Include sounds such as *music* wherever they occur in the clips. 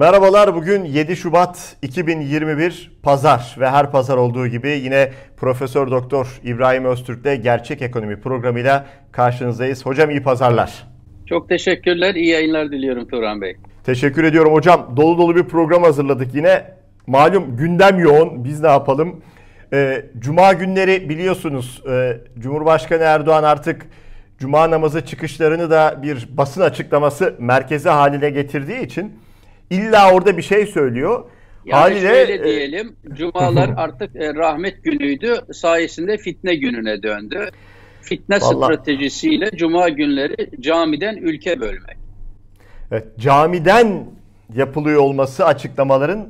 Merhabalar bugün 7 Şubat 2021 Pazar ve her pazar olduğu gibi yine Profesör Doktor İbrahim Öztürk'le Gerçek Ekonomi programıyla karşınızdayız. Hocam iyi pazarlar. Çok teşekkürler, iyi yayınlar diliyorum Turan Bey. Teşekkür ediyorum hocam. Dolu dolu bir program hazırladık yine. Malum gündem yoğun. Biz ne yapalım? Ee, Cuma günleri biliyorsunuz e, Cumhurbaşkanı Erdoğan artık Cuma namazı çıkışlarını da bir basın açıklaması merkezi haline getirdiği için illa orada bir şey söylüyor. Yani Haliyle, şöyle e, diyelim, cumalar *laughs* artık e, rahmet günüydü, sayesinde fitne gününe döndü. Fitne Vallahi, stratejisiyle cuma günleri camiden ülke bölmek. Evet, camiden yapılıyor olması açıklamaların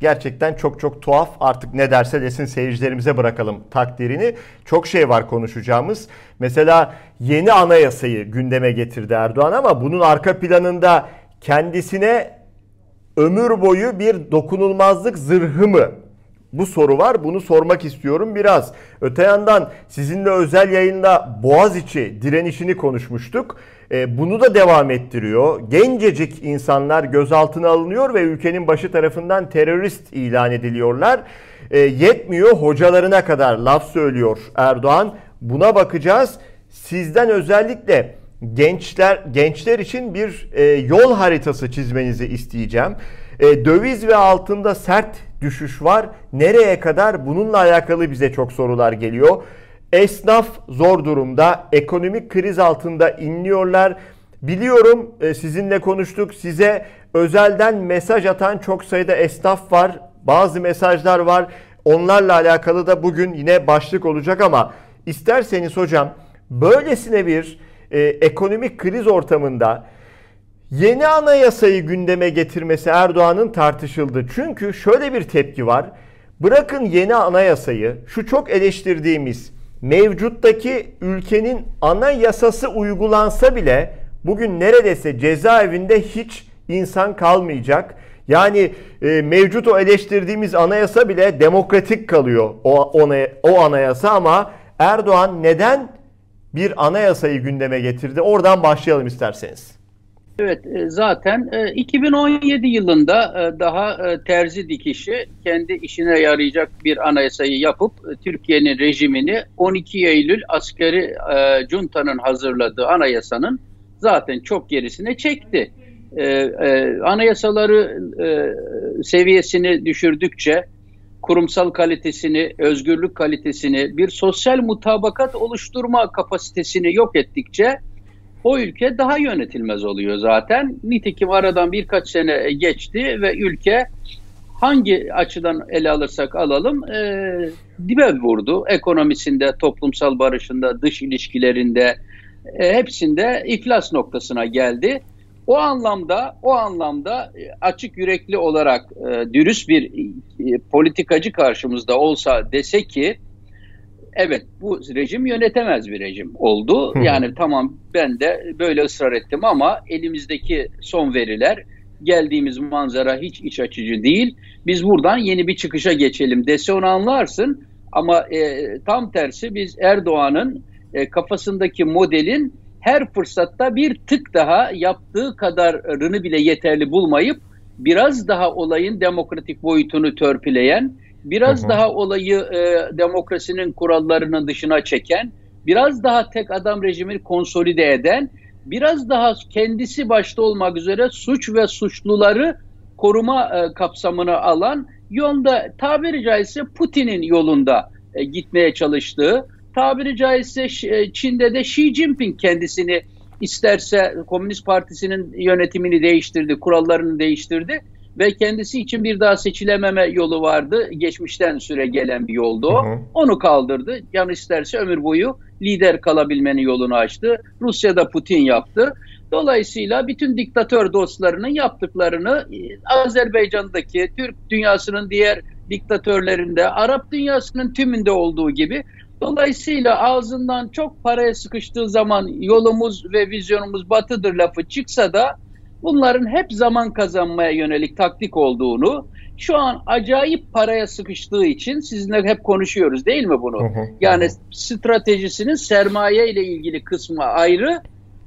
gerçekten çok çok tuhaf. Artık ne derse desin seyircilerimize bırakalım takdirini. Çok şey var konuşacağımız. Mesela yeni anayasayı gündeme getirdi Erdoğan ama bunun arka planında kendisine ömür boyu bir dokunulmazlık zırhı mı? Bu soru var. Bunu sormak istiyorum biraz. Öte yandan sizinle özel yayında Boğaziçi direnişini konuşmuştuk. E, bunu da devam ettiriyor. Gencecik insanlar gözaltına alınıyor ve ülkenin başı tarafından terörist ilan ediliyorlar. E, yetmiyor hocalarına kadar laf söylüyor Erdoğan. Buna bakacağız. Sizden özellikle gençler gençler için bir e, yol haritası çizmenizi isteyeceğim. E, döviz ve altında sert düşüş var. Nereye kadar? Bununla alakalı bize çok sorular geliyor. Esnaf zor durumda. Ekonomik kriz altında inliyorlar. Biliyorum e, sizinle konuştuk. Size özelden mesaj atan çok sayıda esnaf var. Bazı mesajlar var. Onlarla alakalı da bugün yine başlık olacak ama isterseniz hocam böylesine bir e, ekonomik kriz ortamında yeni anayasayı gündeme getirmesi Erdoğan'ın tartışıldı. Çünkü şöyle bir tepki var. Bırakın yeni anayasayı şu çok eleştirdiğimiz mevcuttaki ülkenin anayasası uygulansa bile bugün neredeyse cezaevinde hiç insan kalmayacak. Yani e, mevcut o eleştirdiğimiz anayasa bile demokratik kalıyor o, ona, o anayasa ama Erdoğan neden bir anayasayı gündeme getirdi? Oradan başlayalım isterseniz. Evet e, zaten 2017 e, yılında e, daha terzi dikişi kendi işine yarayacak bir anayasayı yapıp Türkiye'nin rejimini 12 Eylül askeri juntanın hazırladığı anayasanın zaten çok gerisine çekti. Anayasaları seviyesini düşürdükçe kurumsal kalitesini, özgürlük kalitesini, bir sosyal mutabakat oluşturma kapasitesini yok ettikçe o ülke daha yönetilmez oluyor zaten. Nitekim aradan birkaç sene geçti ve ülke hangi açıdan ele alırsak alalım e, dibe vurdu. Ekonomisinde, toplumsal barışında, dış ilişkilerinde e, hepsinde iflas noktasına geldi. O anlamda o anlamda açık yürekli olarak e, dürüst bir e, politikacı karşımızda olsa dese ki evet bu rejim yönetemez bir rejim oldu. Hı. Yani tamam ben de böyle ısrar ettim ama elimizdeki son veriler geldiğimiz manzara hiç iç açıcı değil. Biz buradan yeni bir çıkışa geçelim dese onu anlarsın. Ama e, tam tersi biz Erdoğan'ın e, kafasındaki modelin her fırsatta bir tık daha yaptığı kadarını bile yeterli bulmayıp biraz daha olayın demokratik boyutunu törpüleyen biraz hı hı. daha olayı e, demokrasinin kurallarının dışına çeken, biraz daha tek adam rejimini konsolide eden, biraz daha kendisi başta olmak üzere suç ve suçluları koruma e, kapsamına alan yolda tabiri caizse Putin'in yolunda e, gitmeye çalıştığı, tabiri caizse e, Çin'de de Xi Jinping kendisini isterse Komünist Partisi'nin yönetimini değiştirdi, kurallarını değiştirdi ve kendisi için bir daha seçilememe yolu vardı. Geçmişten süre gelen bir yoldu o. Hı hı. Onu kaldırdı. Yan isterse ömür boyu lider kalabilmenin yolunu açtı. Rusya'da Putin yaptı. Dolayısıyla bütün diktatör dostlarının yaptıklarını e, Azerbaycan'daki Türk dünyasının diğer diktatörlerinde, Arap dünyasının tümünde olduğu gibi Dolayısıyla ağzından çok paraya sıkıştığı zaman yolumuz ve vizyonumuz batıdır lafı çıksa da bunların hep zaman kazanmaya yönelik taktik olduğunu, şu an acayip paraya sıkıştığı için sizinle hep konuşuyoruz değil mi bunu? Yani stratejisinin sermaye ile ilgili kısmı ayrı,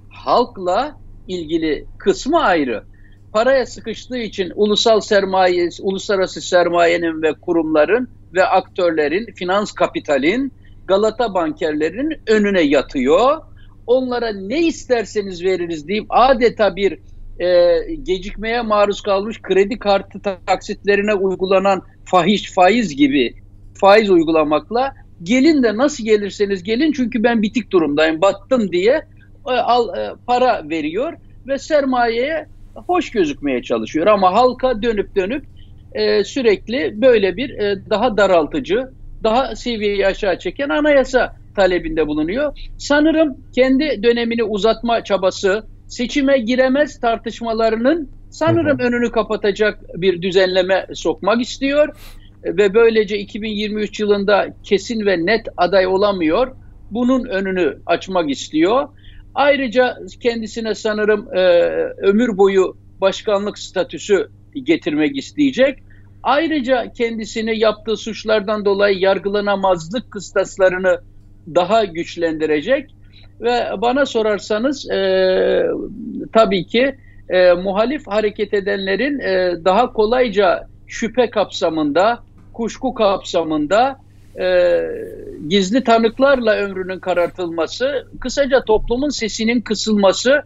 halkla ilgili kısmı ayrı. paraya sıkıştığı için ulusal sermaye, uluslararası sermayenin ve kurumların ve aktörlerin, finans kapitalin, Galata bankerlerin önüne yatıyor. Onlara ne isterseniz veririz deyip adeta bir e, gecikmeye maruz kalmış kredi kartı taksitlerine uygulanan fahiş faiz gibi faiz uygulamakla gelin de nasıl gelirseniz gelin çünkü ben bitik durumdayım battım diye e, al, e, para veriyor ve sermayeye hoş gözükmeye çalışıyor ama halka dönüp dönüp e, sürekli böyle bir e, daha daraltıcı, daha seviyeyi aşağı çeken anayasa talebinde bulunuyor. Sanırım kendi dönemini uzatma çabası, seçime giremez tartışmalarının sanırım hı hı. önünü kapatacak bir düzenleme sokmak istiyor ve böylece 2023 yılında kesin ve net aday olamıyor. Bunun önünü açmak istiyor. Ayrıca kendisine sanırım e, ömür boyu başkanlık statüsü getirmek isteyecek. Ayrıca kendisini yaptığı suçlardan dolayı yargılanamazlık kıstaslarını daha güçlendirecek. Ve bana sorarsanız e, tabii ki e, muhalif hareket edenlerin e, daha kolayca şüphe kapsamında, kuşku kapsamında e, gizli tanıklarla ömrünün karartılması, kısaca toplumun sesinin kısılması,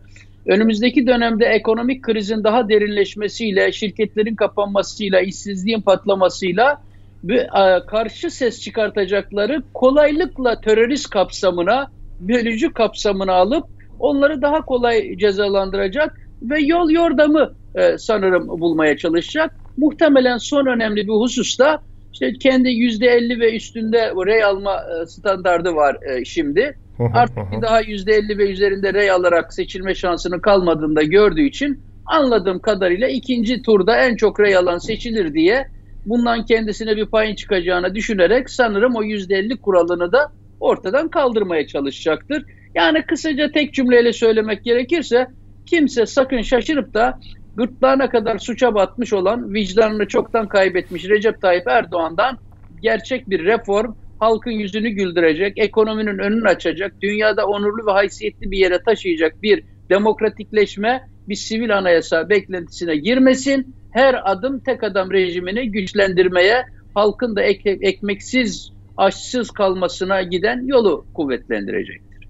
önümüzdeki dönemde ekonomik krizin daha derinleşmesiyle, şirketlerin kapanmasıyla, işsizliğin patlamasıyla ve karşı ses çıkartacakları kolaylıkla terörist kapsamına, bölücü kapsamına alıp onları daha kolay cezalandıracak ve yol yordamı e, sanırım bulmaya çalışacak. Muhtemelen son önemli bir hususta işte kendi yüzde elli ve üstünde rey alma e, standardı var e, şimdi. Artık daha yüzde elli ve üzerinde rey alarak seçilme şansının kalmadığını da gördüğü için anladığım kadarıyla ikinci turda en çok rey alan seçilir diye bundan kendisine bir payın çıkacağını düşünerek sanırım o yüzde elli kuralını da ortadan kaldırmaya çalışacaktır. Yani kısaca tek cümleyle söylemek gerekirse kimse sakın şaşırıp da gırtlağına kadar suça batmış olan, vicdanını çoktan kaybetmiş Recep Tayyip Erdoğan'dan gerçek bir reform, halkın yüzünü güldürecek, ekonominin önünü açacak, dünyada onurlu ve haysiyetli bir yere taşıyacak bir demokratikleşme, bir sivil anayasa beklentisine girmesin. Her adım tek adam rejimini güçlendirmeye, halkın da ek, ekmeksiz, aşsız kalmasına giden yolu kuvvetlendirecektir.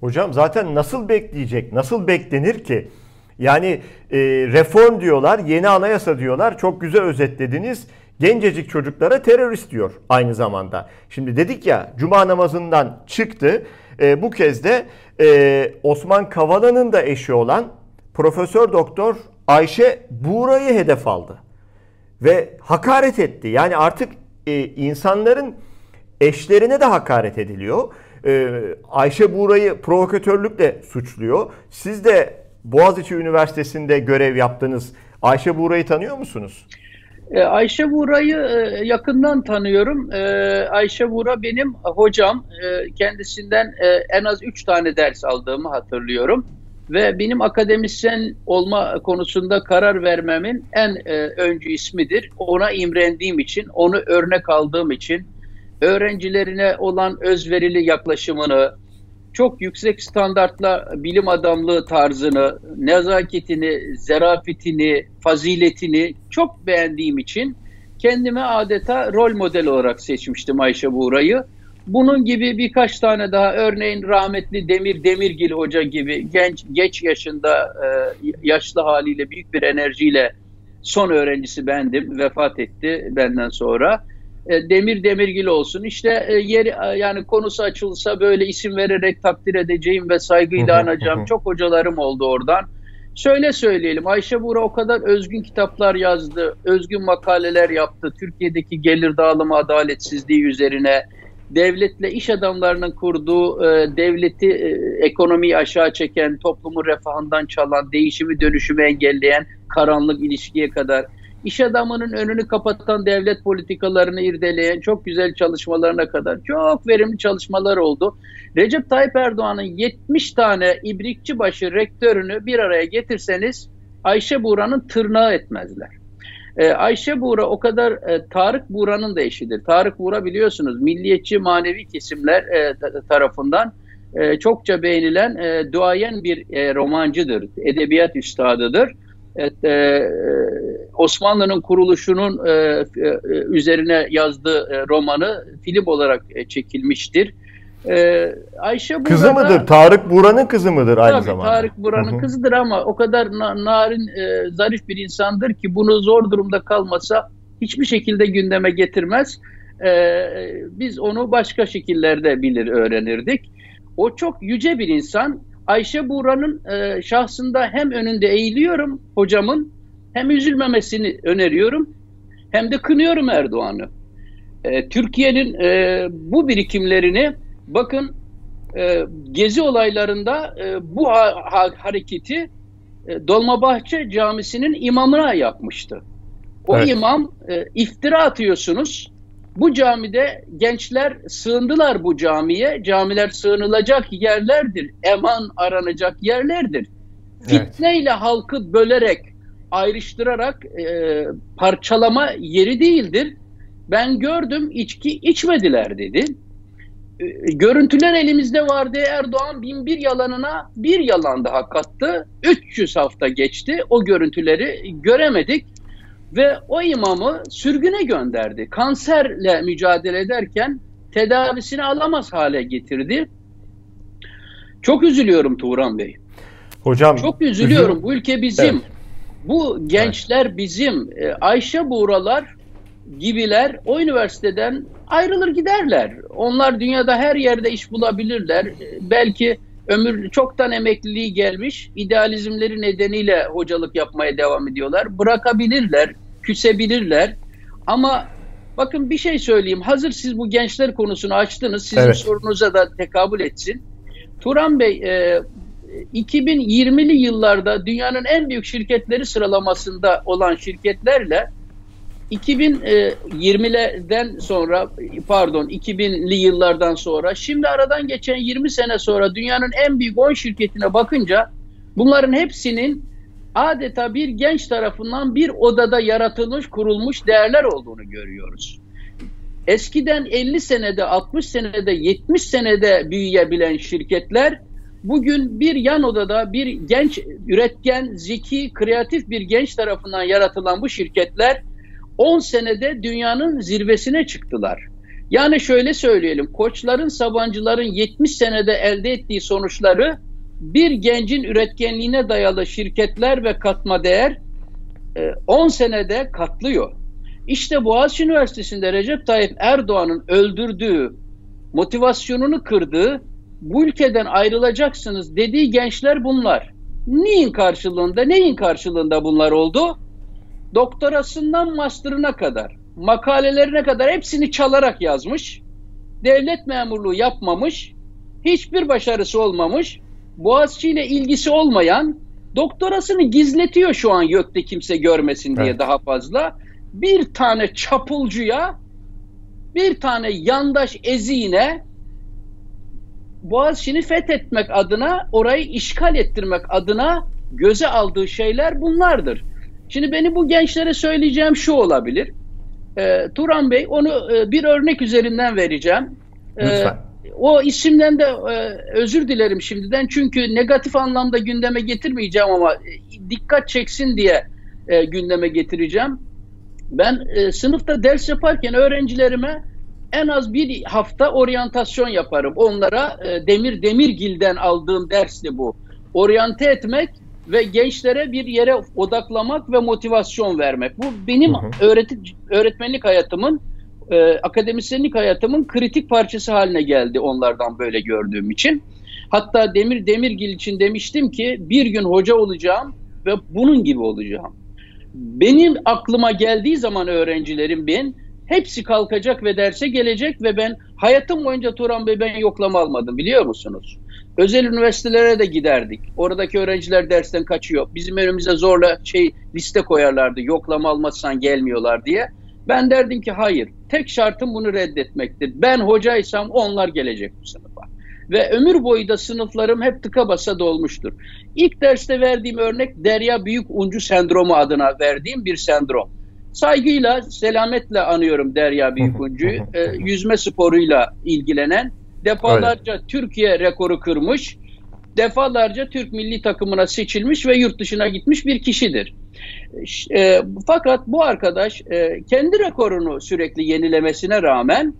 Hocam zaten nasıl bekleyecek, nasıl beklenir ki? Yani e, reform diyorlar, yeni anayasa diyorlar. Çok güzel özetlediniz. Gencecik çocuklara terörist diyor aynı zamanda. Şimdi dedik ya cuma namazından çıktı. E, bu kez de e, Osman Kavala'nın da eşi olan Profesör Doktor Ayşe Buğra'yı hedef aldı. Ve hakaret etti. Yani artık e, insanların eşlerine de hakaret ediliyor. E, Ayşe Buğra'yı provokatörlükle suçluyor. Siz de Boğaziçi Üniversitesi'nde görev yaptınız. Ayşe Buğra'yı tanıyor musunuz? E, Ayşe Buğra'yı e, yakından tanıyorum. E, Ayşe Buğra benim hocam. Kendisinden en az üç tane ders aldığımı hatırlıyorum. Ve benim akademisyen olma konusunda karar vermemin en öncü ismidir. Ona imrendiğim için, onu örnek aldığım için, öğrencilerine olan özverili yaklaşımını, çok yüksek standartla bilim adamlığı tarzını, nezaketini, zerafetini, faziletini çok beğendiğim için kendime adeta rol model olarak seçmiştim Ayşe Buğra'yı. Bunun gibi birkaç tane daha örneğin rahmetli Demir Demirgil Hoca gibi genç geç yaşında e, yaşlı haliyle büyük bir enerjiyle son öğrencisi bendim. Vefat etti benden sonra. E, Demir Demirgil olsun. İşte e, yeri e, yani konusu açılsa böyle isim vererek takdir edeceğim ve saygıyla anacağım. Çok hocalarım oldu oradan. Şöyle söyleyelim Ayşe Buğra o kadar özgün kitaplar yazdı, özgün makaleler yaptı. Türkiye'deki gelir dağılımı adaletsizliği üzerine, devletle iş adamlarının kurduğu devleti ekonomiyi aşağı çeken, toplumun refahından çalan, değişimi dönüşümü engelleyen karanlık ilişkiye kadar iş adamının önünü kapatan devlet politikalarını irdeleyen çok güzel çalışmalarına kadar çok verimli çalışmalar oldu. Recep Tayyip Erdoğan'ın 70 tane ibrikçi başı rektörünü bir araya getirseniz Ayşe Buğra'nın tırnağı etmezler. Ee, Ayşe Buğra o kadar e, Tarık Buğra'nın da eşidir. Tarık Buğra biliyorsunuz milliyetçi manevi kesimler e, tarafından e, çokça beğenilen e, duayen bir e, romancıdır, edebiyat üstadıdır Evet, e, Osmanlı'nın kuruluşunun e, e, üzerine yazdığı e, romanı film olarak e, çekilmiştir. E, Ayşe Kızı mıdır? Tarık Buran'ın kızı mıdır aynı tabii, zamanda? Tarık Buran'ın kızıdır ama o kadar na, narin, e, zarif bir insandır ki bunu zor durumda kalmasa hiçbir şekilde gündeme getirmez. E, biz onu başka şekillerde bilir, öğrenirdik. O çok yüce bir insan. Ayşe Buğra'nın e, şahsında hem önünde eğiliyorum hocamın hem üzülmemesini öneriyorum hem de kınıyorum Erdoğan'ı. E, Türkiye'nin e, bu birikimlerini bakın e, gezi olaylarında e, bu ha- ha- hareketi e, Dolmabahçe Camisi'nin imamına yapmıştı. O evet. imam e, iftira atıyorsunuz. Bu camide gençler sığındılar bu camiye. Camiler sığınılacak yerlerdir. Eman aranacak yerlerdir. Evet. Fitneyle halkı bölerek, ayrıştırarak e, parçalama yeri değildir. Ben gördüm içki içmediler dedi. E, görüntüler elimizde vardı. Erdoğan bin bir yalanına bir yalan daha kattı. 300 hafta geçti. O görüntüleri göremedik ve o imamı sürgüne gönderdi. Kanserle mücadele ederken tedavisini alamaz hale getirdi. Çok üzülüyorum Tuğran Bey. Hocam çok üzülüyorum. Üzül... Bu ülke bizim. Evet. Bu gençler evet. bizim. Ee, Ayşe Buğralar gibiler o üniversiteden ayrılır giderler. Onlar dünyada her yerde iş bulabilirler. Ee, belki ömür çoktan emekliliği gelmiş. idealizmleri nedeniyle hocalık yapmaya devam ediyorlar. Bırakabilirler, küsebilirler. Ama bakın bir şey söyleyeyim. Hazır siz bu gençler konusunu açtınız. Sizin evet. sorunuza da tekabül etsin. Turan Bey, e, 2020'li yıllarda dünyanın en büyük şirketleri sıralamasında olan şirketlerle 2020'lerden sonra pardon 2000'li yıllardan sonra şimdi aradan geçen 20 sene sonra dünyanın en büyük 10 şirketine bakınca bunların hepsinin adeta bir genç tarafından bir odada yaratılmış, kurulmuş değerler olduğunu görüyoruz. Eskiden 50 senede, 60 senede, 70 senede büyüyebilen şirketler bugün bir yan odada bir genç, üretken, zeki, kreatif bir genç tarafından yaratılan bu şirketler 10 senede dünyanın zirvesine çıktılar. Yani şöyle söyleyelim, koçların, sabancıların 70 senede elde ettiği sonuçları bir gencin üretkenliğine dayalı şirketler ve katma değer 10 e, senede katlıyor. İşte Boğaziçi Üniversitesi'nde Recep Tayyip Erdoğan'ın öldürdüğü, motivasyonunu kırdığı, bu ülkeden ayrılacaksınız dediği gençler bunlar. Neyin karşılığında, neyin karşılığında bunlar oldu? Doktorasından master'ına kadar, makalelerine kadar hepsini çalarak yazmış. Devlet memurluğu yapmamış, hiçbir başarısı olmamış, Boğaziçi ile ilgisi olmayan, doktorasını gizletiyor şu an YÖK'te kimse görmesin diye evet. daha fazla. Bir tane çapulcuya, bir tane yandaş eziğine Boğaziçi'ni fethetmek adına, orayı işgal ettirmek adına göze aldığı şeyler bunlardır. Şimdi benim bu gençlere söyleyeceğim şu olabilir. E, Turan Bey onu e, bir örnek üzerinden vereceğim. E, Lütfen. O isimden de e, özür dilerim şimdiden çünkü negatif anlamda gündeme getirmeyeceğim ama e, dikkat çeksin diye e, gündeme getireceğim. Ben e, sınıfta ders yaparken öğrencilerime en az bir hafta oryantasyon yaparım. Onlara e, Demir Demirgil'den aldığım dersli bu. Oryante etmek ve gençlere bir yere odaklamak ve motivasyon vermek. Bu benim hı hı. öğreti, öğretmenlik hayatımın, e, akademisyenlik hayatımın kritik parçası haline geldi onlardan böyle gördüğüm için. Hatta Demir Demirgil için demiştim ki bir gün hoca olacağım ve bunun gibi olacağım. Benim aklıma geldiği zaman öğrencilerim ben hepsi kalkacak ve derse gelecek ve ben hayatım boyunca Turan Bey ben yoklama almadım biliyor musunuz? Özel üniversitelere de giderdik. Oradaki öğrenciler dersten kaçıyor. Bizim önümüze zorla şey liste koyarlardı. Yoklama almazsan gelmiyorlar diye. Ben derdim ki hayır. Tek şartım bunu reddetmektir. Ben hocaysam onlar gelecek bu sınıfa. Ve ömür boyu da sınıflarım hep tıka basa dolmuştur. İlk derste verdiğim örnek Derya Büyük Uncu Sendromu adına verdiğim bir sendrom. Saygıyla, selametle anıyorum Derya Büyük Uncu'yu. *laughs* e, yüzme sporuyla ilgilenen Defalarca Öyle. Türkiye rekoru kırmış, defalarca Türk milli takımına seçilmiş ve yurt dışına gitmiş bir kişidir. E, fakat bu arkadaş e, kendi rekorunu sürekli yenilemesine rağmen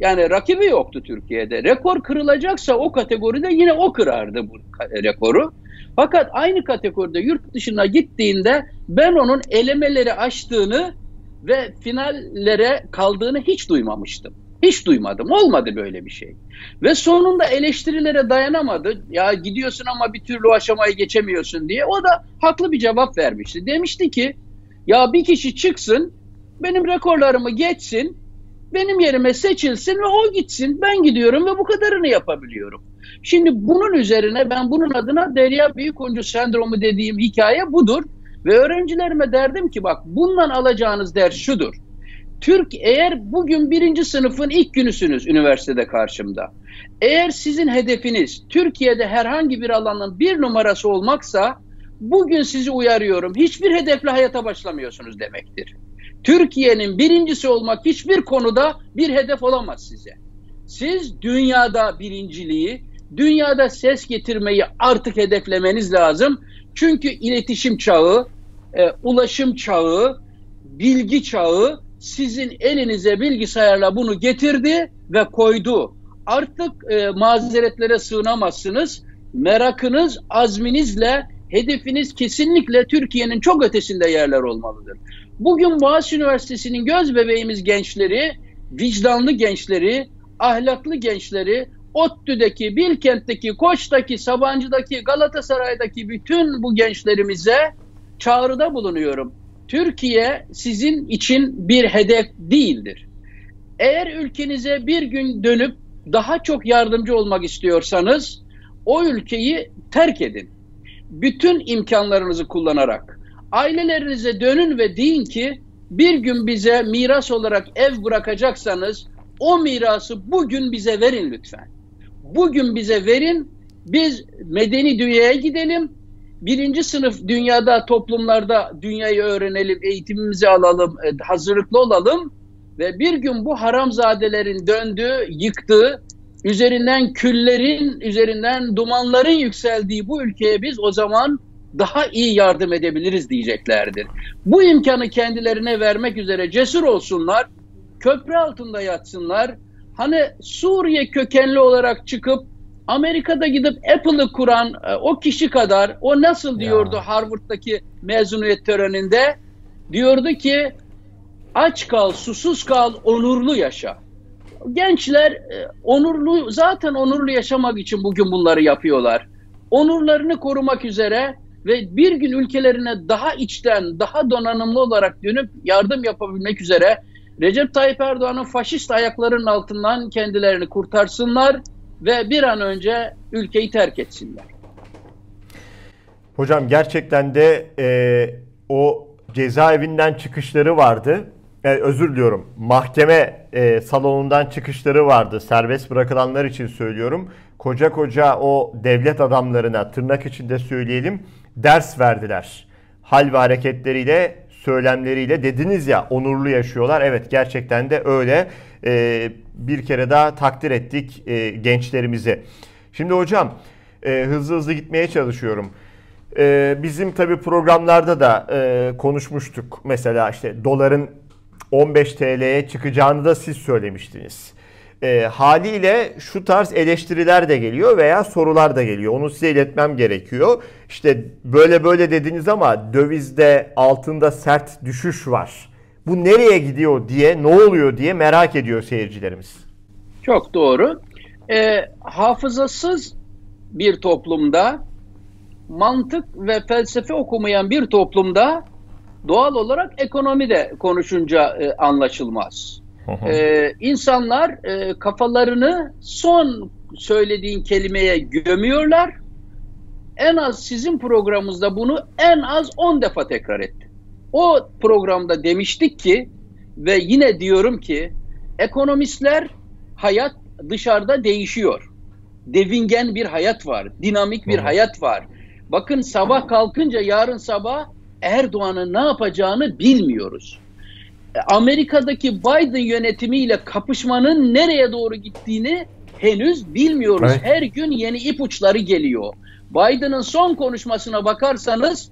yani rakibi yoktu Türkiye'de. Rekor kırılacaksa o kategoride yine o kırardı bu rekoru. Fakat aynı kategoride yurt dışına gittiğinde ben onun elemeleri aştığını ve finallere kaldığını hiç duymamıştım. Hiç duymadım. Olmadı böyle bir şey. Ve sonunda eleştirilere dayanamadı. Ya gidiyorsun ama bir türlü o aşamayı geçemiyorsun diye. O da haklı bir cevap vermişti. Demişti ki ya bir kişi çıksın benim rekorlarımı geçsin benim yerime seçilsin ve o gitsin. Ben gidiyorum ve bu kadarını yapabiliyorum. Şimdi bunun üzerine ben bunun adına Derya Büyükuncu sendromu dediğim hikaye budur. Ve öğrencilerime derdim ki bak bundan alacağınız ders şudur. Türk eğer bugün birinci sınıfın ilk günüsünüz üniversitede karşımda. Eğer sizin hedefiniz Türkiye'de herhangi bir alanın bir numarası olmaksa bugün sizi uyarıyorum hiçbir hedefle hayata başlamıyorsunuz demektir. Türkiye'nin birincisi olmak hiçbir konuda bir hedef olamaz size. Siz dünyada birinciliği, dünyada ses getirmeyi artık hedeflemeniz lazım. Çünkü iletişim çağı, e, ulaşım çağı, bilgi çağı sizin elinize bilgisayarla bunu getirdi ve koydu. Artık e, mazeretlere sığınamazsınız. Merakınız, azminizle hedefiniz kesinlikle Türkiye'nin çok ötesinde yerler olmalıdır. Bugün Boğaziçi Üniversitesi'nin göz bebeğimiz gençleri, vicdanlı gençleri, ahlaklı gençleri, ODTÜ'deki, Bilkent'teki, Koç'taki, Sabancı'daki, Galatasaray'daki bütün bu gençlerimize çağrıda bulunuyorum. Türkiye sizin için bir hedef değildir. Eğer ülkenize bir gün dönüp daha çok yardımcı olmak istiyorsanız o ülkeyi terk edin. Bütün imkanlarınızı kullanarak ailelerinize dönün ve deyin ki bir gün bize miras olarak ev bırakacaksanız o mirası bugün bize verin lütfen. Bugün bize verin, biz medeni dünyaya gidelim, birinci sınıf dünyada, toplumlarda dünyayı öğrenelim, eğitimimizi alalım, e, hazırlıklı olalım ve bir gün bu haramzadelerin döndüğü, yıktığı, üzerinden küllerin, üzerinden dumanların yükseldiği bu ülkeye biz o zaman daha iyi yardım edebiliriz diyeceklerdir. Bu imkanı kendilerine vermek üzere cesur olsunlar, köprü altında yatsınlar. Hani Suriye kökenli olarak çıkıp Amerika'da gidip Apple'ı kuran e, o kişi kadar o nasıl diyordu ya. Harvard'daki mezuniyet töreninde diyordu ki aç kal, susuz kal, onurlu yaşa. Gençler e, onurlu zaten onurlu yaşamak için bugün bunları yapıyorlar. Onurlarını korumak üzere ve bir gün ülkelerine daha içten, daha donanımlı olarak dönüp yardım yapabilmek üzere Recep Tayyip Erdoğan'ın faşist ayaklarının altından kendilerini kurtarsınlar ve bir an önce ülkeyi terk etsinler. Hocam gerçekten de e, o cezaevinden çıkışları vardı. E, özür diliyorum. Mahkeme e, salonundan çıkışları vardı. Serbest bırakılanlar için söylüyorum. Koca koca o devlet adamlarına tırnak içinde söyleyelim ders verdiler. Hal ve hareketleriyle, söylemleriyle dediniz ya onurlu yaşıyorlar. Evet gerçekten de öyle. Ee, bir kere daha takdir ettik e, gençlerimizi. Şimdi hocam e, hızlı hızlı gitmeye çalışıyorum. E, bizim tabi programlarda da e, konuşmuştuk. Mesela işte doların 15 TL'ye çıkacağını da siz söylemiştiniz. E, haliyle şu tarz eleştiriler de geliyor veya sorular da geliyor. Onu size iletmem gerekiyor. İşte böyle böyle dediniz ama dövizde altında sert düşüş var. Bu nereye gidiyor diye, ne oluyor diye merak ediyor seyircilerimiz. Çok doğru. E, hafızasız bir toplumda, mantık ve felsefe okumayan bir toplumda doğal olarak ekonomi de konuşunca e, anlaşılmaz ee, insanlar e, kafalarını son söylediğin kelimeye gömüyorlar. En az sizin programımızda bunu en az 10 defa tekrar etti. O programda demiştik ki ve yine diyorum ki ekonomistler hayat dışarıda değişiyor. Devingen bir hayat var, dinamik bir hayat var. Bakın sabah kalkınca yarın sabah Erdoğan'ın ne yapacağını bilmiyoruz. Amerika'daki Biden yönetimiyle kapışmanın nereye doğru gittiğini henüz bilmiyoruz. Evet. Her gün yeni ipuçları geliyor. Biden'ın son konuşmasına bakarsanız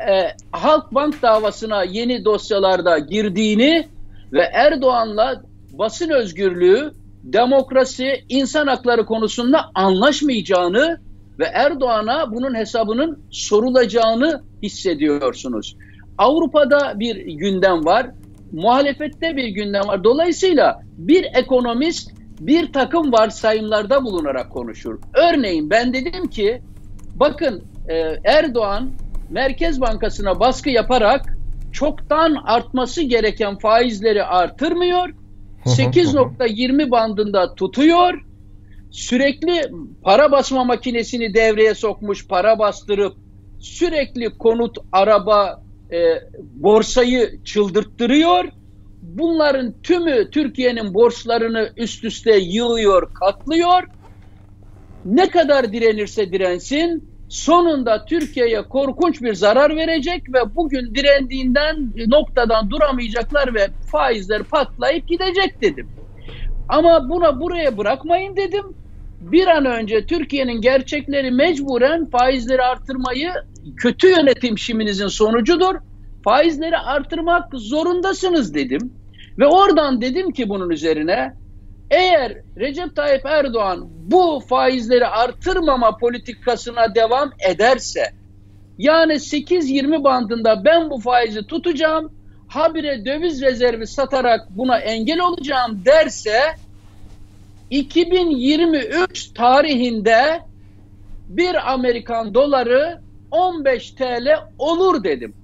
e, Halkbank davasına yeni dosyalarda girdiğini ve Erdoğan'la basın özgürlüğü, demokrasi, insan hakları konusunda anlaşmayacağını ve Erdoğan'a bunun hesabının sorulacağını hissediyorsunuz. Avrupa'da bir gündem var, muhalefette bir gündem var. Dolayısıyla bir ekonomist bir takım varsayımlarda bulunarak konuşur. Örneğin ben dedim ki bakın e, Erdoğan Merkez Bankası'na baskı yaparak çoktan artması gereken faizleri artırmıyor. 8.20 bandında tutuyor. Sürekli para basma makinesini devreye sokmuş, para bastırıp sürekli konut, araba, e, borsayı çıldırttırıyor. Bunların tümü Türkiye'nin borçlarını üst üste yığıyor, katlıyor. Ne kadar direnirse dirensin sonunda Türkiye'ye korkunç bir zarar verecek ve bugün direndiğinden noktadan duramayacaklar ve faizler patlayıp gidecek dedim. Ama buna buraya bırakmayın dedim. Bir an önce Türkiye'nin gerçekleri mecburen faizleri artırmayı kötü yönetim şiminizin sonucudur. Faizleri artırmak zorundasınız dedim. Ve oradan dedim ki bunun üzerine eğer Recep Tayyip Erdoğan bu faizleri artırmama politikasına devam ederse yani 8-20 bandında ben bu faizi tutacağım habire döviz rezervi satarak buna engel olacağım derse 2023 tarihinde bir Amerikan doları 15 TL olur dedim.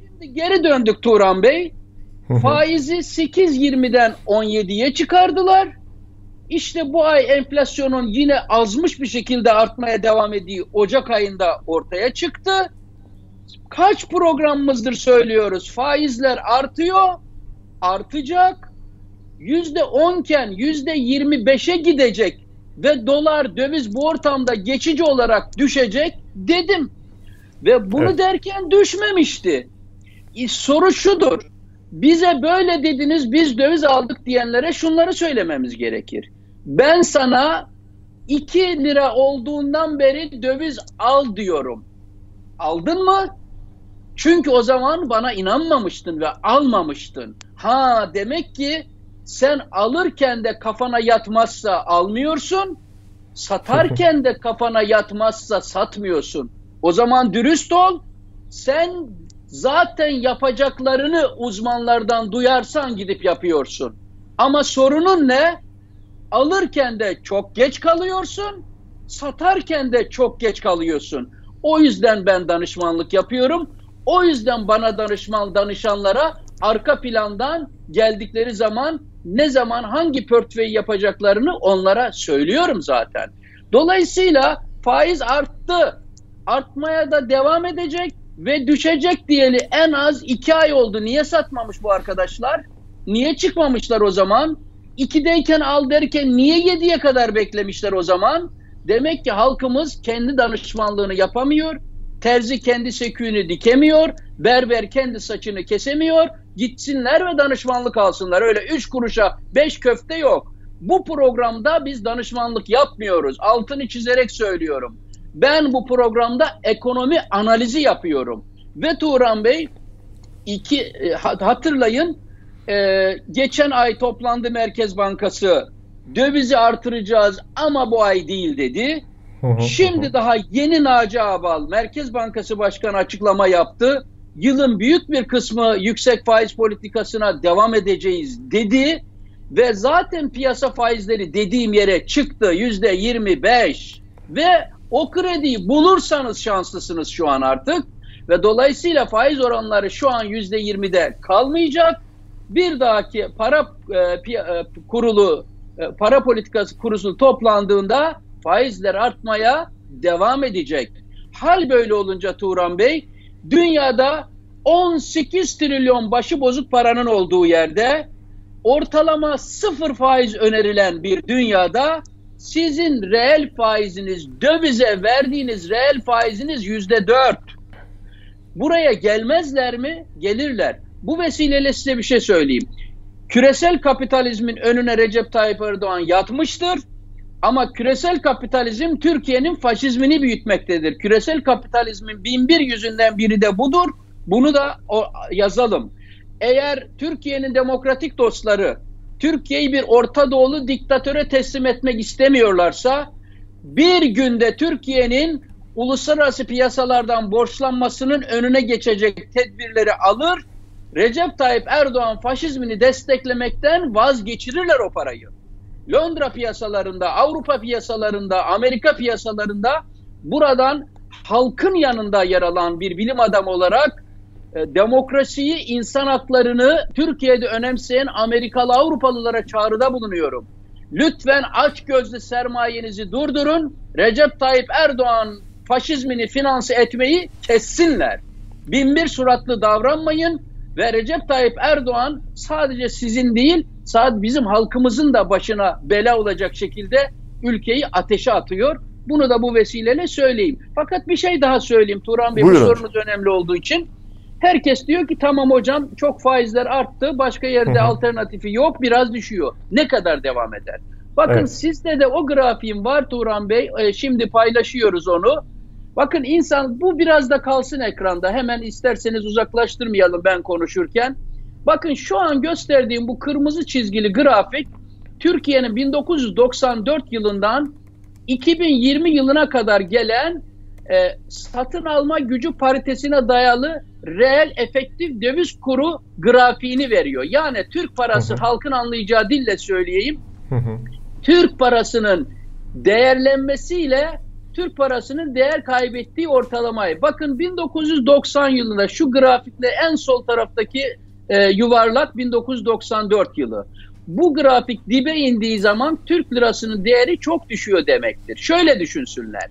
Şimdi geri döndük Turan Bey. Faizi 8.20'den 17'ye çıkardılar. İşte bu ay enflasyonun yine azmış bir şekilde artmaya devam ettiği Ocak ayında ortaya çıktı. Kaç programımızdır söylüyoruz. Faizler artıyor, artacak. Yüzde onken yüzde yirmi beşe gidecek ve dolar, döviz bu ortamda geçici olarak düşecek dedim. Ve bunu evet. derken düşmemişti. Soru şudur bize böyle dediniz biz döviz aldık diyenlere şunları söylememiz gerekir. Ben sana 2 lira olduğundan beri döviz al diyorum. Aldın mı? Çünkü o zaman bana inanmamıştın ve almamıştın. Ha demek ki sen alırken de kafana yatmazsa almıyorsun, satarken de kafana yatmazsa satmıyorsun. O zaman dürüst ol. Sen zaten yapacaklarını uzmanlardan duyarsan gidip yapıyorsun. Ama sorunun ne? Alırken de çok geç kalıyorsun, satarken de çok geç kalıyorsun. O yüzden ben danışmanlık yapıyorum. O yüzden bana danışman danışanlara arka plandan geldikleri zaman ne zaman hangi portföy yapacaklarını onlara söylüyorum zaten. Dolayısıyla faiz arttı. Artmaya da devam edecek ve düşecek diyeli en az iki ay oldu. Niye satmamış bu arkadaşlar? Niye çıkmamışlar o zaman? İkideyken al derken niye yediye kadar beklemişler o zaman? Demek ki halkımız kendi danışmanlığını yapamıyor. Terzi kendi seküğünü dikemiyor. Berber kendi saçını kesemiyor. Gitsinler ve danışmanlık alsınlar. Öyle üç kuruşa beş köfte yok. Bu programda biz danışmanlık yapmıyoruz. Altını çizerek söylüyorum. Ben bu programda ekonomi analizi yapıyorum. Ve Turan Bey iki e, hatırlayın e, geçen ay toplandı Merkez Bankası dövizi artıracağız ama bu ay değil dedi. Şimdi daha yeni Naci Abal Merkez Bankası Başkanı açıklama yaptı. Yılın büyük bir kısmı yüksek faiz politikasına devam edeceğiz dedi. Ve zaten piyasa faizleri dediğim yere çıktı yüzde 25 ve o krediyi bulursanız şanslısınız şu an artık ve dolayısıyla faiz oranları şu an yüzde yirmide kalmayacak. Bir dahaki para e, e, kurulu e, para politikası kurusu toplandığında faizler artmaya devam edecek. Hal böyle olunca Turan Bey dünyada 18 trilyon başı bozuk paranın olduğu yerde ortalama sıfır faiz önerilen bir dünyada sizin reel faiziniz, dövize verdiğiniz reel faiziniz yüzde dört. Buraya gelmezler mi? Gelirler. Bu vesileyle size bir şey söyleyeyim. Küresel kapitalizmin önüne Recep Tayyip Erdoğan yatmıştır. Ama küresel kapitalizm Türkiye'nin faşizmini büyütmektedir. Küresel kapitalizmin bin bir yüzünden biri de budur. Bunu da yazalım. Eğer Türkiye'nin demokratik dostları Türkiye'yi bir Orta Doğulu diktatöre teslim etmek istemiyorlarsa bir günde Türkiye'nin uluslararası piyasalardan borçlanmasının önüne geçecek tedbirleri alır. Recep Tayyip Erdoğan faşizmini desteklemekten vazgeçirirler o parayı. Londra piyasalarında, Avrupa piyasalarında, Amerika piyasalarında buradan halkın yanında yer alan bir bilim adamı olarak demokrasiyi, insan haklarını Türkiye'de önemseyen Amerikalı Avrupalılara çağrıda bulunuyorum. Lütfen aç gözlü sermayenizi durdurun. Recep Tayyip Erdoğan faşizmini finanse etmeyi kessinler. Binbir suratlı davranmayın ve Recep Tayyip Erdoğan sadece sizin değil, sadece bizim halkımızın da başına bela olacak şekilde ülkeyi ateşe atıyor. Bunu da bu vesileyle söyleyeyim. Fakat bir şey daha söyleyeyim Turan Bey, Buyurun. bu sorunuz önemli olduğu için. Herkes diyor ki tamam hocam çok faizler arttı. Başka yerde Hı-hı. alternatifi yok. Biraz düşüyor. Ne kadar devam eder? Bakın evet. sizde de o grafiğim var Turan Bey. E, şimdi paylaşıyoruz onu. Bakın insan bu biraz da kalsın ekranda. Hemen isterseniz uzaklaştırmayalım ben konuşurken. Bakın şu an gösterdiğim bu kırmızı çizgili grafik Türkiye'nin 1994 yılından 2020 yılına kadar gelen e, satın alma gücü paritesine dayalı reel efektif döviz kuru grafiğini veriyor. Yani Türk parası hı hı. halkın anlayacağı dille söyleyeyim. Hı hı. Türk parasının değerlenmesiyle Türk parasının değer kaybettiği ortalamayı. Bakın 1990 yılında şu grafikle en sol taraftaki e, yuvarlak 1994 yılı. Bu grafik dibe indiği zaman Türk lirasının değeri çok düşüyor demektir. Şöyle düşünsünler.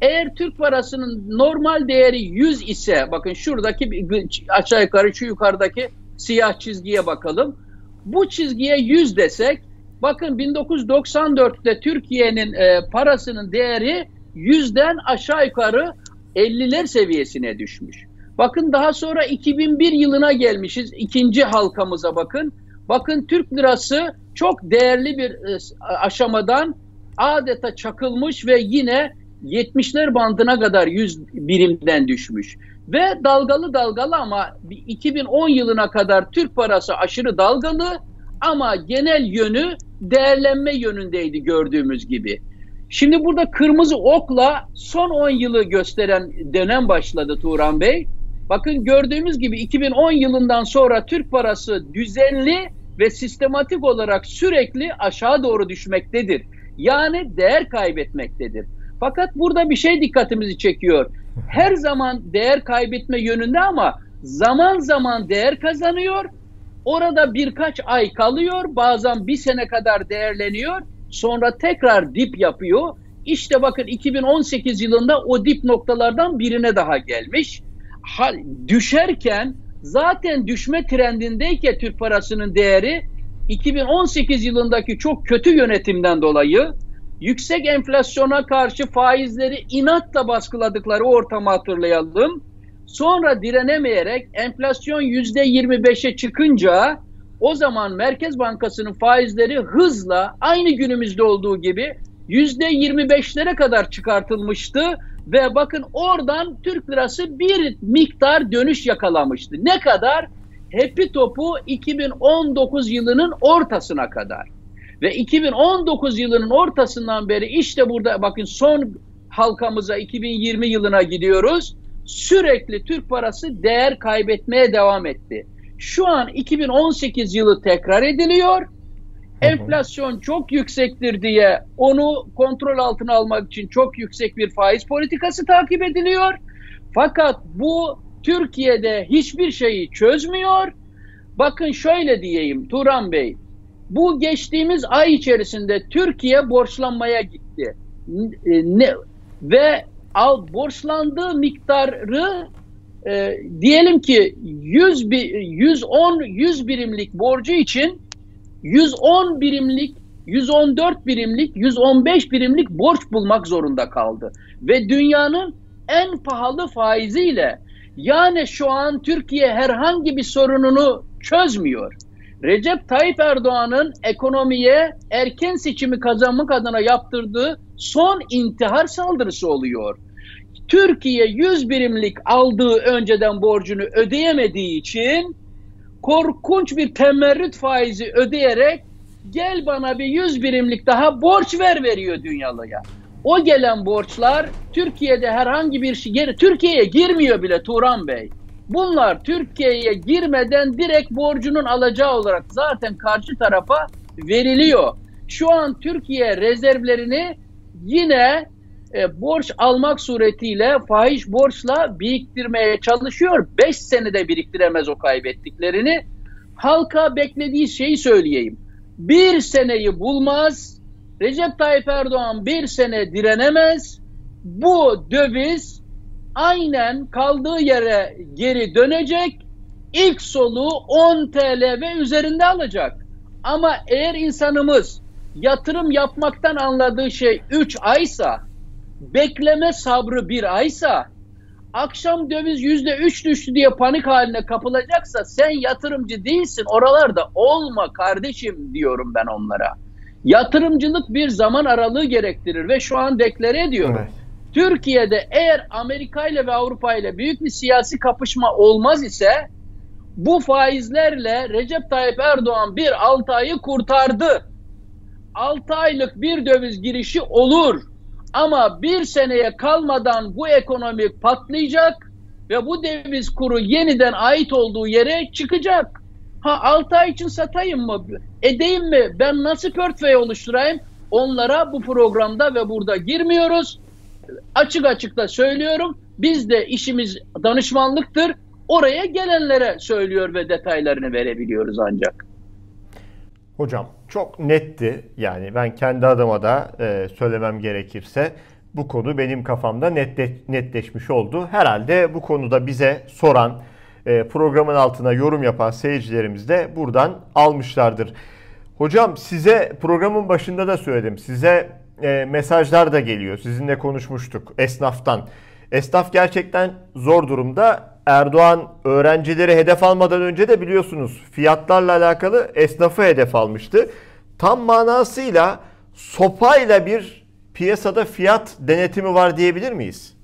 Eğer Türk parasının normal değeri 100 ise bakın şuradaki aşağı yukarı şu yukarıdaki siyah çizgiye bakalım. Bu çizgiye 100 desek bakın 1994'te Türkiye'nin e, parasının değeri 100'den aşağı yukarı 50'ler seviyesine düşmüş. Bakın daha sonra 2001 yılına gelmişiz. ikinci halkamıza bakın. Bakın Türk lirası çok değerli bir e, aşamadan adeta çakılmış ve yine 70'ler bandına kadar 100 birimden düşmüş. Ve dalgalı dalgalı ama 2010 yılına kadar Türk parası aşırı dalgalı ama genel yönü değerlenme yönündeydi gördüğümüz gibi. Şimdi burada kırmızı okla son 10 yılı gösteren dönem başladı Turan Bey. Bakın gördüğümüz gibi 2010 yılından sonra Türk parası düzenli ve sistematik olarak sürekli aşağı doğru düşmektedir. Yani değer kaybetmektedir. Fakat burada bir şey dikkatimizi çekiyor. Her zaman değer kaybetme yönünde ama zaman zaman değer kazanıyor. Orada birkaç ay kalıyor. Bazen bir sene kadar değerleniyor. Sonra tekrar dip yapıyor. İşte bakın 2018 yılında o dip noktalardan birine daha gelmiş. Hal, düşerken zaten düşme trendindeyken Türk parasının değeri 2018 yılındaki çok kötü yönetimden dolayı yüksek enflasyona karşı faizleri inatla baskıladıkları ortamı hatırlayalım. Sonra direnemeyerek enflasyon %25'e çıkınca o zaman Merkez Bankası'nın faizleri hızla aynı günümüzde olduğu gibi %25'lere kadar çıkartılmıştı ve bakın oradan Türk lirası bir miktar dönüş yakalamıştı. Ne kadar? Hepi topu 2019 yılının ortasına kadar. Ve 2019 yılının ortasından beri işte burada bakın son halkamıza 2020 yılına gidiyoruz. Sürekli Türk parası değer kaybetmeye devam etti. Şu an 2018 yılı tekrar ediliyor. Enflasyon çok yüksektir diye onu kontrol altına almak için çok yüksek bir faiz politikası takip ediliyor. Fakat bu Türkiye'de hiçbir şeyi çözmüyor. Bakın şöyle diyeyim Turan Bey. Bu geçtiğimiz ay içerisinde Türkiye borçlanmaya gitti. Ne, ve al borçlandığı miktarı e, diyelim ki 100 110 100 birimlik borcu için 110 birimlik 114 birimlik 115 birimlik borç bulmak zorunda kaldı ve dünyanın en pahalı faiziyle yani şu an Türkiye herhangi bir sorununu çözmüyor Recep Tayyip Erdoğan'ın ekonomiye erken seçimi kazanmak adına yaptırdığı son intihar saldırısı oluyor. Türkiye 100 birimlik aldığı önceden borcunu ödeyemediği için korkunç bir temerrüt faizi ödeyerek gel bana bir 100 birimlik daha borç ver veriyor dünyalıya. O gelen borçlar Türkiye'de herhangi bir şey, Türkiye'ye girmiyor bile Turan Bey. Bunlar Türkiye'ye girmeden direkt borcunun alacağı olarak zaten karşı tarafa veriliyor. Şu an Türkiye rezervlerini yine e, borç almak suretiyle fahiş borçla biriktirmeye çalışıyor. 5 senede biriktiremez o kaybettiklerini. Halka beklediği şeyi söyleyeyim. Bir seneyi bulmaz. Recep Tayyip Erdoğan bir sene direnemez. Bu döviz aynen kaldığı yere geri dönecek. İlk soluğu 10 TL ve üzerinde alacak. Ama eğer insanımız yatırım yapmaktan anladığı şey 3 aysa, bekleme sabrı bir aysa, akşam döviz yüzde üç düştü diye panik haline kapılacaksa sen yatırımcı değilsin oralarda olma kardeşim diyorum ben onlara. Yatırımcılık bir zaman aralığı gerektirir ve şu an deklare ediyorum. Evet. Türkiye'de eğer Amerika ile ve Avrupa ile büyük bir siyasi kapışma olmaz ise bu faizlerle Recep Tayyip Erdoğan bir 6 ayı kurtardı. 6 aylık bir döviz girişi olur. Ama bir seneye kalmadan bu ekonomi patlayacak ve bu döviz kuru yeniden ait olduğu yere çıkacak. Ha 6 ay için satayım mı? Edeyim mi? Ben nasıl portföy oluşturayım? Onlara bu programda ve burada girmiyoruz açık açık da söylüyorum. Biz de işimiz danışmanlıktır. Oraya gelenlere söylüyor ve detaylarını verebiliyoruz ancak. Hocam çok netti. Yani ben kendi adıma da e, söylemem gerekirse bu konu benim kafamda nette, netleşmiş oldu. Herhalde bu konuda bize soran, e, programın altına yorum yapan seyircilerimiz de buradan almışlardır. Hocam size programın başında da söyledim. Size e, mesajlar da geliyor. Sizinle konuşmuştuk esnaftan. Esnaf gerçekten zor durumda. Erdoğan öğrencileri hedef almadan önce de biliyorsunuz fiyatlarla alakalı esnafı hedef almıştı. Tam manasıyla sopayla bir piyasada fiyat denetimi var diyebilir miyiz?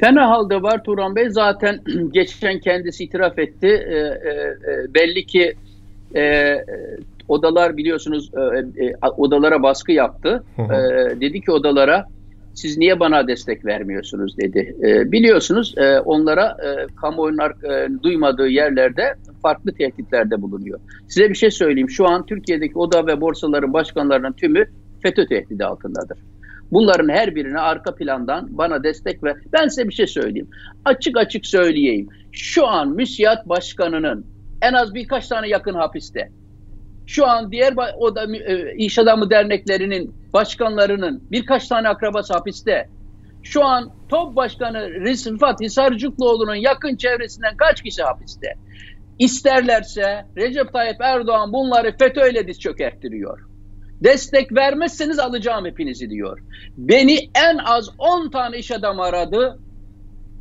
Fena halde var Turan Bey. Zaten *clears throat* geçen kendisi itiraf etti. E, e, e, belli ki e, odalar biliyorsunuz e, e, odalara baskı yaptı. E, dedi ki odalara siz niye bana destek vermiyorsunuz dedi. E, biliyorsunuz e, onlara e, kamuoyunun e, duymadığı yerlerde farklı tehditlerde bulunuyor. Size bir şey söyleyeyim. Şu an Türkiye'deki oda ve borsaların başkanlarının tümü FETÖ tehdidi altındadır. Bunların her birine arka plandan bana destek ver. Ben size bir şey söyleyeyim. Açık açık söyleyeyim. Şu an müsiyat başkanının en az birkaç tane yakın hapiste. Şu an diğer o da e, iş adamı derneklerinin başkanlarının birkaç tane akrabası hapiste. Şu an top başkanı Rıfat Hisarcıklıoğlu'nun yakın çevresinden kaç kişi hapiste? İsterlerse Recep Tayyip Erdoğan bunları FETÖ'yle diz çökerttiriyor. Destek vermezseniz alacağım hepinizi diyor. Beni en az 10 tane iş adamı aradı.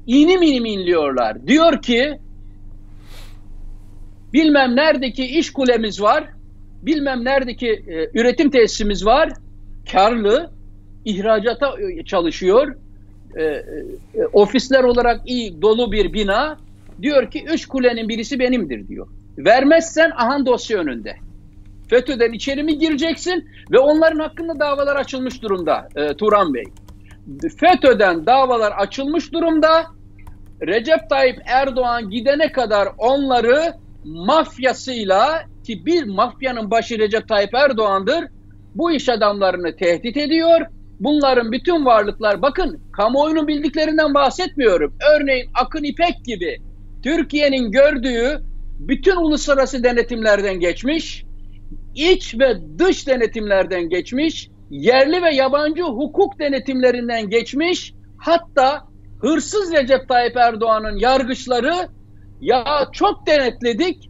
İnim inim inliyorlar. Diyor ki bilmem neredeki iş kulemiz var bilmem neredeki e, üretim tesisimiz var, karlı, ihracata e, çalışıyor, e, e, ofisler olarak iyi dolu bir bina. Diyor ki üç kulenin birisi benimdir diyor. Vermezsen ahan dosya önünde. FETÖ'den içeri mi gireceksin ve onların hakkında davalar açılmış durumda e, Turan Bey. FETÖ'den davalar açılmış durumda. Recep Tayyip Erdoğan gidene kadar onları mafyasıyla ki bir mafyanın başı Recep Tayyip Erdoğan'dır. Bu iş adamlarını tehdit ediyor. Bunların bütün varlıklar bakın kamuoyunun bildiklerinden bahsetmiyorum. Örneğin Akın İpek gibi Türkiye'nin gördüğü bütün uluslararası denetimlerden geçmiş, iç ve dış denetimlerden geçmiş, yerli ve yabancı hukuk denetimlerinden geçmiş, hatta hırsız Recep Tayyip Erdoğan'ın yargıçları ya çok denetledik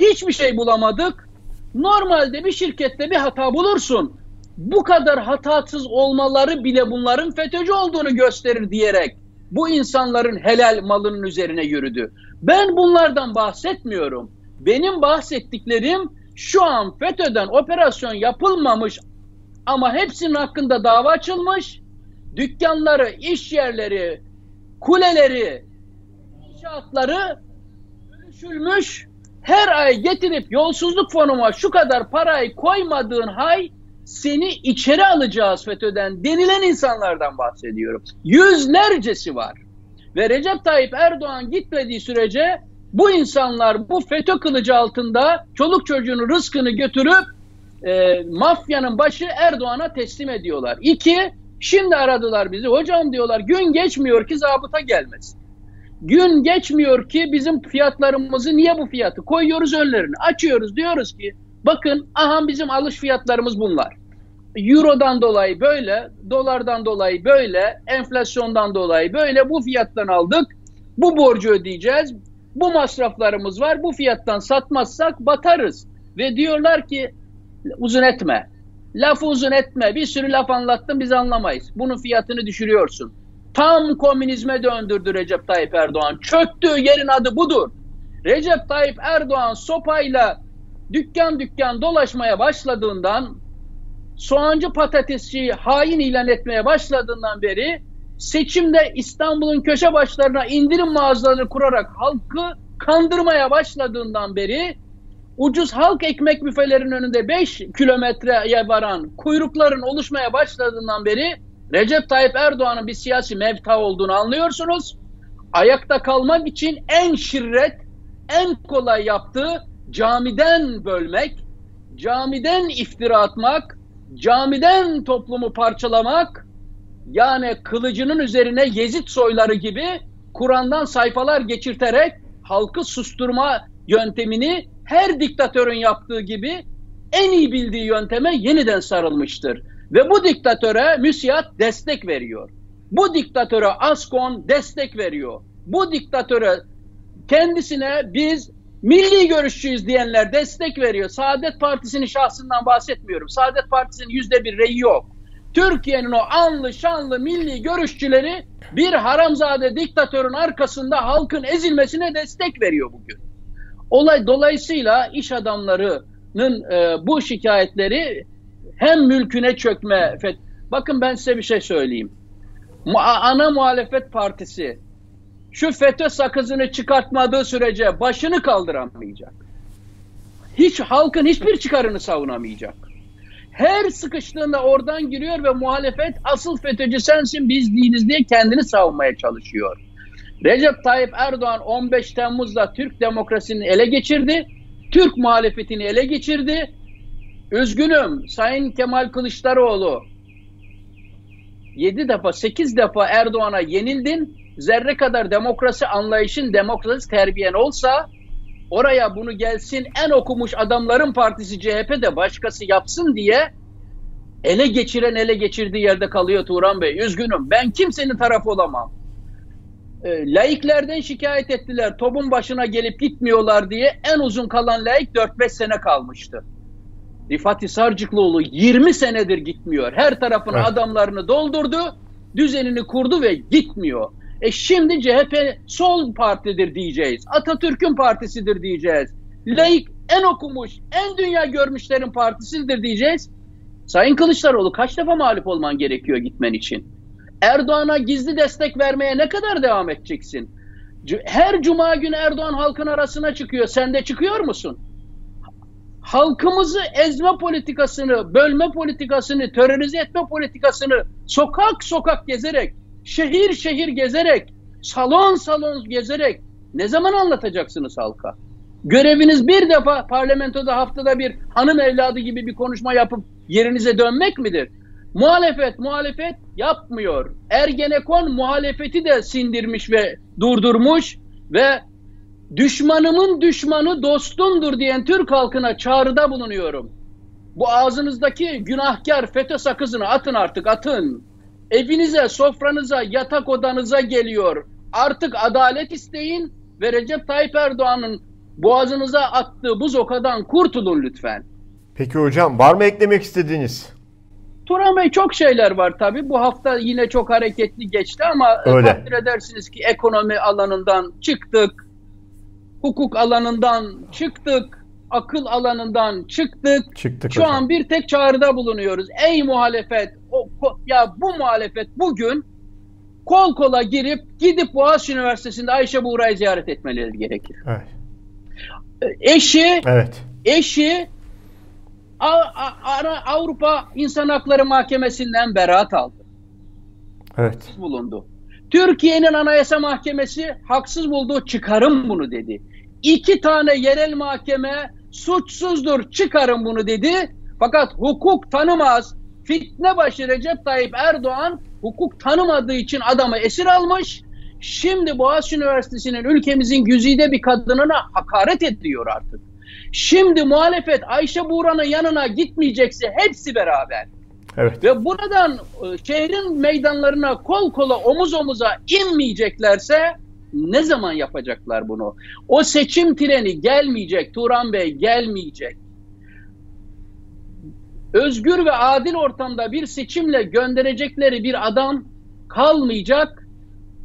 hiçbir şey bulamadık. Normalde bir şirkette bir hata bulursun. Bu kadar hatasız olmaları bile bunların FETÖ'cü olduğunu gösterir diyerek bu insanların helal malının üzerine yürüdü. Ben bunlardan bahsetmiyorum. Benim bahsettiklerim Şu an FETÖ'den operasyon yapılmamış ama hepsinin hakkında dava açılmış. Dükkanları, iş yerleri, kuleleri, inşaatları dönüşülmüş. Her ay getirip yolsuzluk fonuma şu kadar parayı koymadığın hay seni içeri alacağız FETÖ'den denilen insanlardan bahsediyorum. Yüzlercesi var. Ve Recep Tayyip Erdoğan gitmediği sürece bu insanlar bu FETÖ kılıcı altında çoluk çocuğunun rızkını götürüp e, mafyanın başı Erdoğan'a teslim ediyorlar. İki, şimdi aradılar bizi. Hocam diyorlar gün geçmiyor ki zabıta gelmesin. Gün geçmiyor ki bizim fiyatlarımızı niye bu fiyatı koyuyoruz önlerine açıyoruz diyoruz ki bakın aha bizim alış fiyatlarımız bunlar. Euro'dan dolayı böyle, dolardan dolayı böyle, enflasyondan dolayı böyle bu fiyattan aldık. Bu borcu ödeyeceğiz. Bu masraflarımız var. Bu fiyattan satmazsak batarız. Ve diyorlar ki uzun etme. Lafı uzun etme. Bir sürü laf anlattın biz anlamayız. Bunun fiyatını düşürüyorsun. Tam komünizme döndürdü Recep Tayyip Erdoğan. Çöktüğü yerin adı budur. Recep Tayyip Erdoğan sopayla dükkan dükkan dolaşmaya başladığından soğancı patatesçiyi hain ilan etmeye başladığından beri seçimde İstanbul'un köşe başlarına indirim mağazalarını kurarak halkı kandırmaya başladığından beri ucuz halk ekmek büfelerinin önünde 5 kilometreye varan kuyrukların oluşmaya başladığından beri Recep Tayyip Erdoğan'ın bir siyasi mevta olduğunu anlıyorsunuz. Ayakta kalmak için en şirret, en kolay yaptığı camiden bölmek, camiden iftira atmak, camiden toplumu parçalamak, yani kılıcının üzerine Yezid soyları gibi Kur'an'dan sayfalar geçirterek halkı susturma yöntemini her diktatörün yaptığı gibi en iyi bildiği yönteme yeniden sarılmıştır. Ve bu diktatöre müsiyat destek veriyor. Bu diktatöre Askon destek veriyor. Bu diktatöre kendisine biz milli görüşçüyüz diyenler destek veriyor. Saadet Partisi'nin şahsından bahsetmiyorum. Saadet Partisi'nin yüzde bir reyi yok. Türkiye'nin o anlı şanlı milli görüşçüleri bir haramzade diktatörün arkasında halkın ezilmesine destek veriyor bugün. Olay dolayısıyla iş adamlarının e, bu şikayetleri hem mülküne çökme. Bakın ben size bir şey söyleyeyim. Ana muhalefet partisi şu FETÖ sakızını çıkartmadığı sürece başını kaldıramayacak. Hiç halkın hiçbir çıkarını savunamayacak. Her sıkıştığında oradan giriyor ve muhalefet asıl FETÖ'cü sensin biz değiliz diye kendini savunmaya çalışıyor. Recep Tayyip Erdoğan 15 Temmuz'da Türk demokrasinin ele geçirdi. Türk muhalefetini ele geçirdi. Üzgünüm Sayın Kemal Kılıçdaroğlu 7 defa 8 defa Erdoğan'a yenildin. Zerre kadar demokrasi anlayışın, demokrasi terbiyen olsa oraya bunu gelsin en okumuş adamların partisi CHP de başkası yapsın diye ele geçiren ele geçirdiği yerde kalıyor Turan Bey. Üzgünüm ben kimsenin tarafı olamam. E, laiklerden şikayet ettiler. Topun başına gelip gitmiyorlar diye en uzun kalan laik 4-5 sene kalmıştı. Rifat Sarcıklıoğlu 20 senedir gitmiyor. Her tarafına evet. adamlarını doldurdu, düzenini kurdu ve gitmiyor. E şimdi CHP sol partidir diyeceğiz. Atatürk'ün partisidir diyeceğiz. Laik en okumuş, en dünya görmüşlerin partisidir diyeceğiz. Sayın Kılıçdaroğlu kaç defa mağlup olman gerekiyor gitmen için? Erdoğan'a gizli destek vermeye ne kadar devam edeceksin? Her cuma günü Erdoğan halkın arasına çıkıyor. Sen de çıkıyor musun? Halkımızı ezme politikasını, bölme politikasını, terörize etme politikasını sokak sokak gezerek, şehir şehir gezerek, salon salon gezerek ne zaman anlatacaksınız halka? Göreviniz bir defa parlamentoda haftada bir hanım evladı gibi bir konuşma yapıp yerinize dönmek midir? Muhalefet muhalefet yapmıyor. Ergenekon muhalefeti de sindirmiş ve durdurmuş ve düşmanımın düşmanı dostumdur diyen Türk halkına çağrıda bulunuyorum. Bu ağzınızdaki günahkar FETÖ sakızını atın artık atın. Evinize, sofranıza, yatak odanıza geliyor. Artık adalet isteyin ve Recep Tayyip Erdoğan'ın boğazınıza attığı buz okadan kurtulun lütfen. Peki hocam var mı eklemek istediğiniz? Turan Bey çok şeyler var tabii. Bu hafta yine çok hareketli geçti ama Öyle. takdir edersiniz ki ekonomi alanından çıktık hukuk alanından çıktık. akıl alanından çıktık. Çıktık Şu hocam. an bir tek çağrıda bulunuyoruz. Ey muhalefet, o, ya bu muhalefet bugün kol kola girip gidip Boğaziçi Üniversitesi'nde Ayşe Buğra'yı ziyaret etmeleri gerekir. Evet. Eşi, Evet. eşi A- A- Ara- Avrupa İnsan Hakları Mahkemesi'nden beraat aldı. Evet. bulundu. Türkiye'nin Anayasa Mahkemesi haksız buldu, çıkarın bunu dedi. İki tane yerel mahkeme suçsuzdur, çıkarın bunu dedi. Fakat hukuk tanımaz. Fitne başı Recep Tayyip Erdoğan hukuk tanımadığı için adamı esir almış. Şimdi Boğaziçi Üniversitesi'nin ülkemizin güzide bir kadınına hakaret ediyor artık. Şimdi muhalefet Ayşe Buğra'nın yanına gitmeyecekse hepsi beraber. Evet. Ve buradan e, şehrin meydanlarına kol kola omuz omuza inmeyeceklerse ne zaman yapacaklar bunu? O seçim treni gelmeyecek Turan Bey gelmeyecek. Özgür ve adil ortamda bir seçimle gönderecekleri bir adam kalmayacak.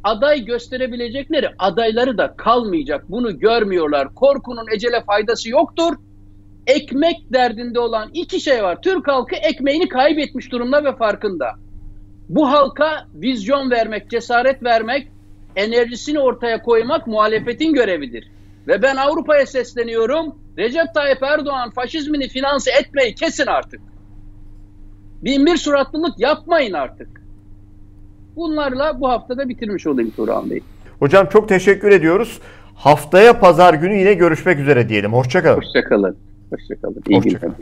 Aday gösterebilecekleri adayları da kalmayacak. Bunu görmüyorlar. Korkunun ecele faydası yoktur ekmek derdinde olan iki şey var. Türk halkı ekmeğini kaybetmiş durumda ve farkında. Bu halka vizyon vermek, cesaret vermek, enerjisini ortaya koymak muhalefetin görevidir. Ve ben Avrupa'ya sesleniyorum. Recep Tayyip Erdoğan faşizmini finanse etmeyi kesin artık. Binbir suratlılık yapmayın artık. Bunlarla bu haftada bitirmiş olayım Turan Bey. Hocam çok teşekkür ediyoruz. Haftaya pazar günü yine görüşmek üzere diyelim. Hoşçakalın. Hoşçakalın. Hoşçakalın. İyi Hoşça günler.